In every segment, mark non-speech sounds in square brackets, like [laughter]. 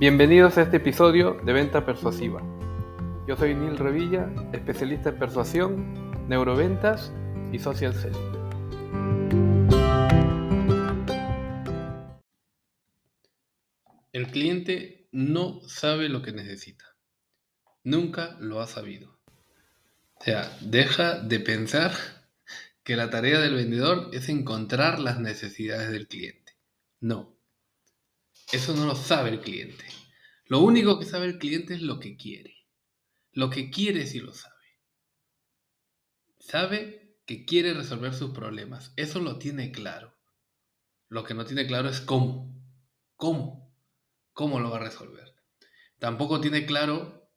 Bienvenidos a este episodio de Venta Persuasiva. Yo soy Neil Revilla, especialista en persuasión, neuroventas y social selling. El cliente no sabe lo que necesita. Nunca lo ha sabido. O sea, deja de pensar que la tarea del vendedor es encontrar las necesidades del cliente. No, eso no lo sabe el cliente. Lo único que sabe el cliente es lo que quiere. Lo que quiere sí lo sabe. Sabe que quiere resolver sus problemas. Eso lo tiene claro. Lo que no tiene claro es cómo. ¿Cómo? ¿Cómo lo va a resolver? Tampoco tiene claro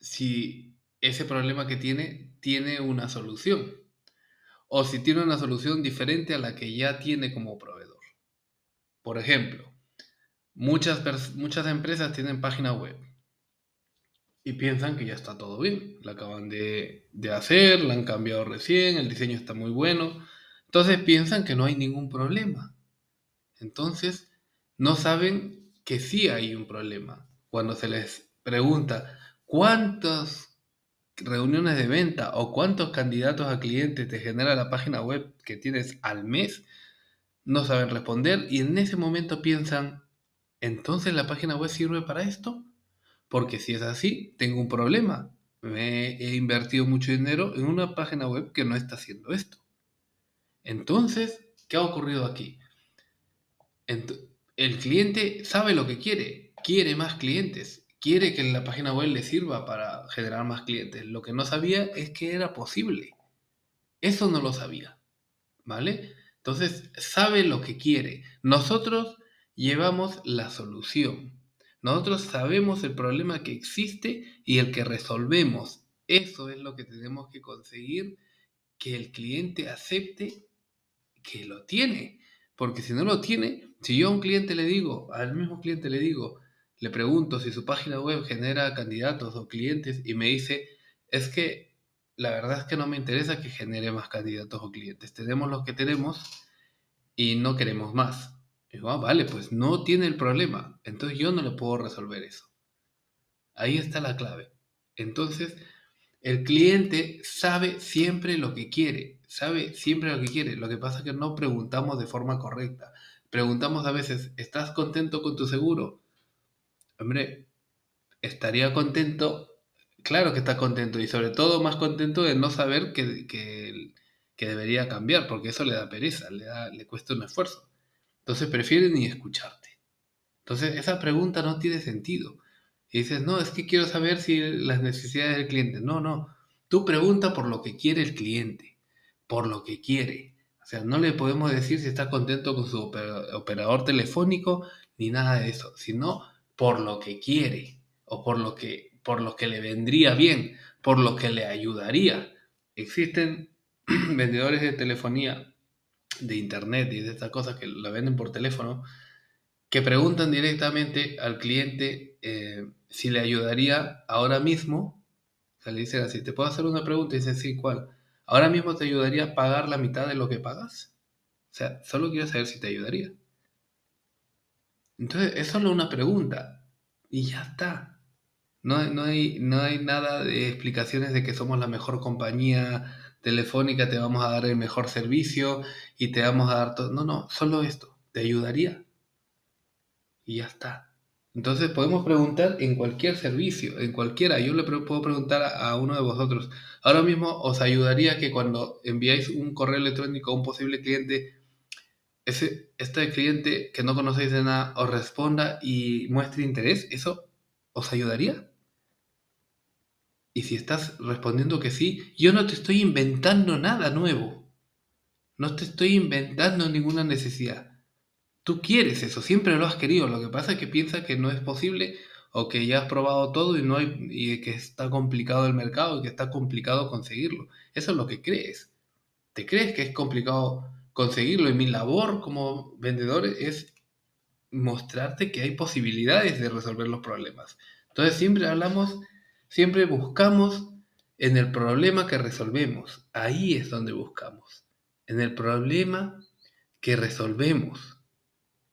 si ese problema que tiene tiene una solución. O si tiene una solución diferente a la que ya tiene como proveedor. Por ejemplo, Muchas, muchas empresas tienen página web y piensan que ya está todo bien. La acaban de, de, hacer, la han cambiado recién, el diseño está muy bueno. Entonces piensan que no hay ningún problema. Entonces no saben que sí hay un problema. Cuando se les pregunta cuántas reuniones de venta o cuántos candidatos a clientes te genera la página web que tienes al mes, no saben responder y en ese momento piensan, entonces la página web sirve para esto. Porque si es así, tengo un problema. Me he invertido mucho dinero en una página web que no está haciendo esto. Entonces, ¿qué ha ocurrido aquí? el cliente sabe lo que quiere. Quiere más clientes. Quiere que la página web le sirva para generar más clientes. Lo que no sabía es que era posible. Eso no lo sabía. ¿Vale? Entonces, sabe lo que quiere. Nosotros llevamos la solución. Nosotros sabemos el problema que existe y el que resolvemos. Eso es lo que tenemos que conseguir, que el cliente acepte que lo tiene. Porque si no lo tiene, si yo a un cliente le digo, al mismo cliente le digo, le pregunto si su página web genera candidatos o clientes y me dice, es que la verdad es que no me interesa que genere más candidatos o clientes. Tenemos lo que tenemos y no queremos más. Digo, ah, vale, pues no tiene el problema. Entonces yo no le puedo resolver eso. Ahí está la clave. Entonces, el cliente sabe siempre lo que quiere, sabe siempre lo que quiere. Lo que pasa es que no preguntamos de forma correcta. Preguntamos a veces, ¿estás contento con tu seguro? Hombre, estaría contento, claro que está contento y sobre todo más contento de no saber que, que, debería cambiar, porque eso le da pereza, le, da, le cuesta un esfuerzo. Entonces prefieren ni escucharte. Entonces esa pregunta no tiene sentido. Y dices, no, es que quiero saber si las necesidades del cliente. No, no. Tú pregunta por lo que quiere el cliente, por lo que quiere. O sea, no le podemos decir si está contento con su operador telefónico ni nada de eso, sino por lo que quiere o por lo que, por lo que le vendría bien, por lo que le ayudaría. Existen [clears throat] vendedores de telefonía de internet y de estas cosas que la venden por teléfono, que preguntan directamente al cliente eh, si le ayudaría ahora mismo, o sea, le dicen así, ¿te puedo hacer una pregunta? Y dicen, sí, ¿cuál? ¿Ahora mismo te ayudaría a pagar la mitad de lo que pagas? O sea, solo quiero saber si te ayudaría. Entonces, es solo una pregunta y ya está. No, no, hay, no hay nada de explicaciones de que somos la mejor compañía telefónica te vamos a dar el mejor servicio y te vamos a dar todo. No, no, solo esto, te ayudaría. Y ya está. Entonces podemos preguntar en cualquier servicio, en cualquiera. Yo le puedo preguntar a, uno de vosotros. Ahora mismo os ayudaría que cuando enviáis un correo electrónico a un posible cliente, ese, este cliente que no conocéis de nada os responda y muestre interés. ¿Eso os ayudaría? Y si estás respondiendo que sí, yo no te estoy inventando nada nuevo. No te estoy inventando ninguna necesidad. Tú quieres eso, siempre lo has querido. Lo que pasa es que piensas que no es posible o que ya has probado todo y no y que está complicado el mercado y que está complicado conseguirlo. Eso es lo que crees. Te crees que es complicado conseguirlo y mi labor como vendedor es mostrarte que hay posibilidades de resolver los problemas. Entonces siempre hablamos Siempre buscamos en el problema que resolvemos. Ahí es donde buscamos. En el problema que resolvemos.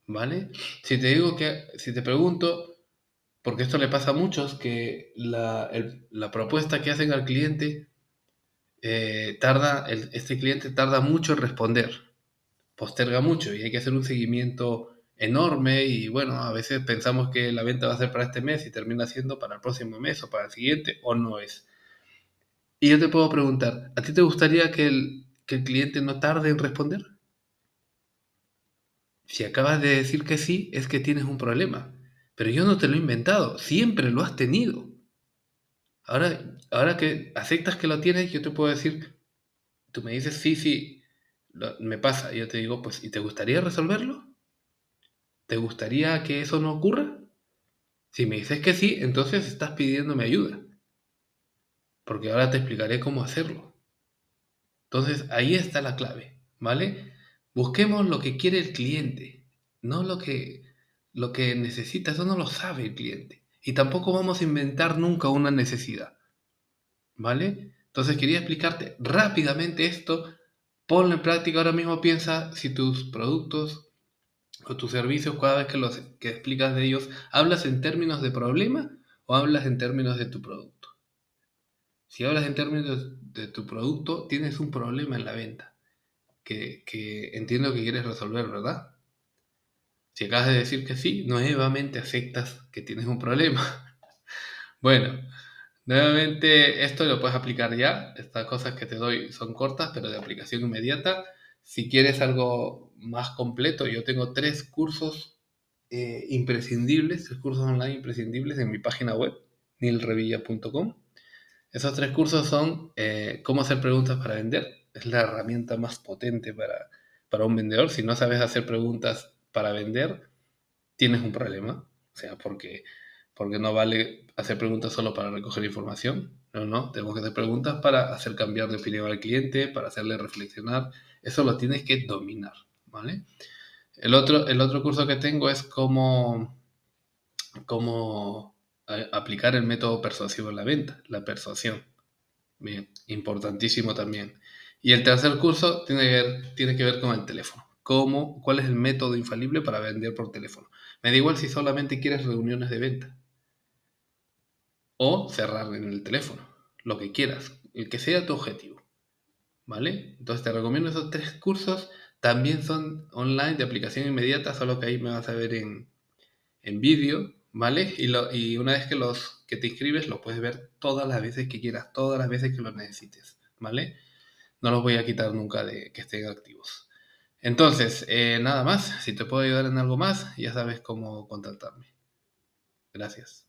¿Vale? Si te digo que, si te pregunto, Porque esto le pasa a muchos que la, propuesta que hacen al cliente eh, tarda, este cliente tarda mucho en responder, posterga mucho y hay que hacer un seguimiento enorme y bueno, a veces pensamos que la venta va a ser para este mes y termina siendo para el próximo mes o para el siguiente o no es. Y yo te puedo preguntar, ¿a ti te gustaría que el, que el cliente no tarde en responder? Si acabas de decir que sí, es que tienes un problema. Pero yo no te lo he inventado, siempre lo has tenido. Ahora, ahora que aceptas que lo tienes, yo te puedo decir, tú me dices, sí, sí, me pasa. Y yo te digo, pues, ¿y te gustaría resolverlo? ¿Te gustaría que eso no ocurra? Si me dices que sí, entonces estás pidiéndome ayuda. Porque ahora te explicaré cómo hacerlo. Entonces, ahí está la clave, ¿vale? Busquemos lo que quiere el cliente, no lo que, lo que necesita, eso no lo sabe el cliente. Y tampoco vamos a inventar nunca una necesidad. ¿Vale? Entonces quería explicarte rápidamente esto. Ponlo en práctica ahora mismo. Piensa si tus productos o tus servicios, cada vez que, los, que explicas de ellos, ¿hablas en términos de problema o hablas en términos de tu producto? Si hablas en términos de tu producto, tienes un problema en la venta que, entiendo que quieres resolver, ¿verdad? Si acabas de decir que sí, nuevamente aceptas que tienes un problema. [laughs] bueno, nuevamente esto lo puedes aplicar ya. Estas cosas que te doy son cortas, pero de aplicación inmediata. Si quieres algo más completo, yo tengo tres cursos eh, imprescindibles, tres cursos online imprescindibles en mi página web, nilrevilla.com. Esos tres cursos son eh, cómo hacer preguntas para vender, es la herramienta más potente para, para un vendedor. Si no sabes hacer preguntas para vender, tienes un problema. O sea, porque, porque no vale hacer preguntas solo para recoger información. No, no, tenemos que hacer preguntas para hacer cambiar de opinión al cliente, para hacerle reflexionar. Eso lo tienes que dominar, ¿vale? El otro, el otro curso que tengo es cómo, cómo eh, aplicar el método persuasivo en la venta, la persuasión. Bien, importantísimo también. Y el tercer curso tiene que ver, tiene que ver con el teléfono. ¿Cómo, ¿Cuál es el método infalible para vender por teléfono? Me da igual si solamente quieres reuniones de venta. O cerrar en el teléfono. Lo que quieras. El que sea tu objetivo. ¿Vale? Entonces te recomiendo esos tres cursos. También son online de aplicación inmediata, solo que ahí me vas a ver en, en vídeo. ¿Vale? Y, lo, y una vez que, los, que te inscribes, lo puedes ver todas las veces que quieras, todas las veces que lo necesites. ¿Vale? no los voy a quitar nunca de que estén activos. Entonces, eh, nada más, si te puedo ayudar en algo más, ya sabes cómo contactarme. Gracias.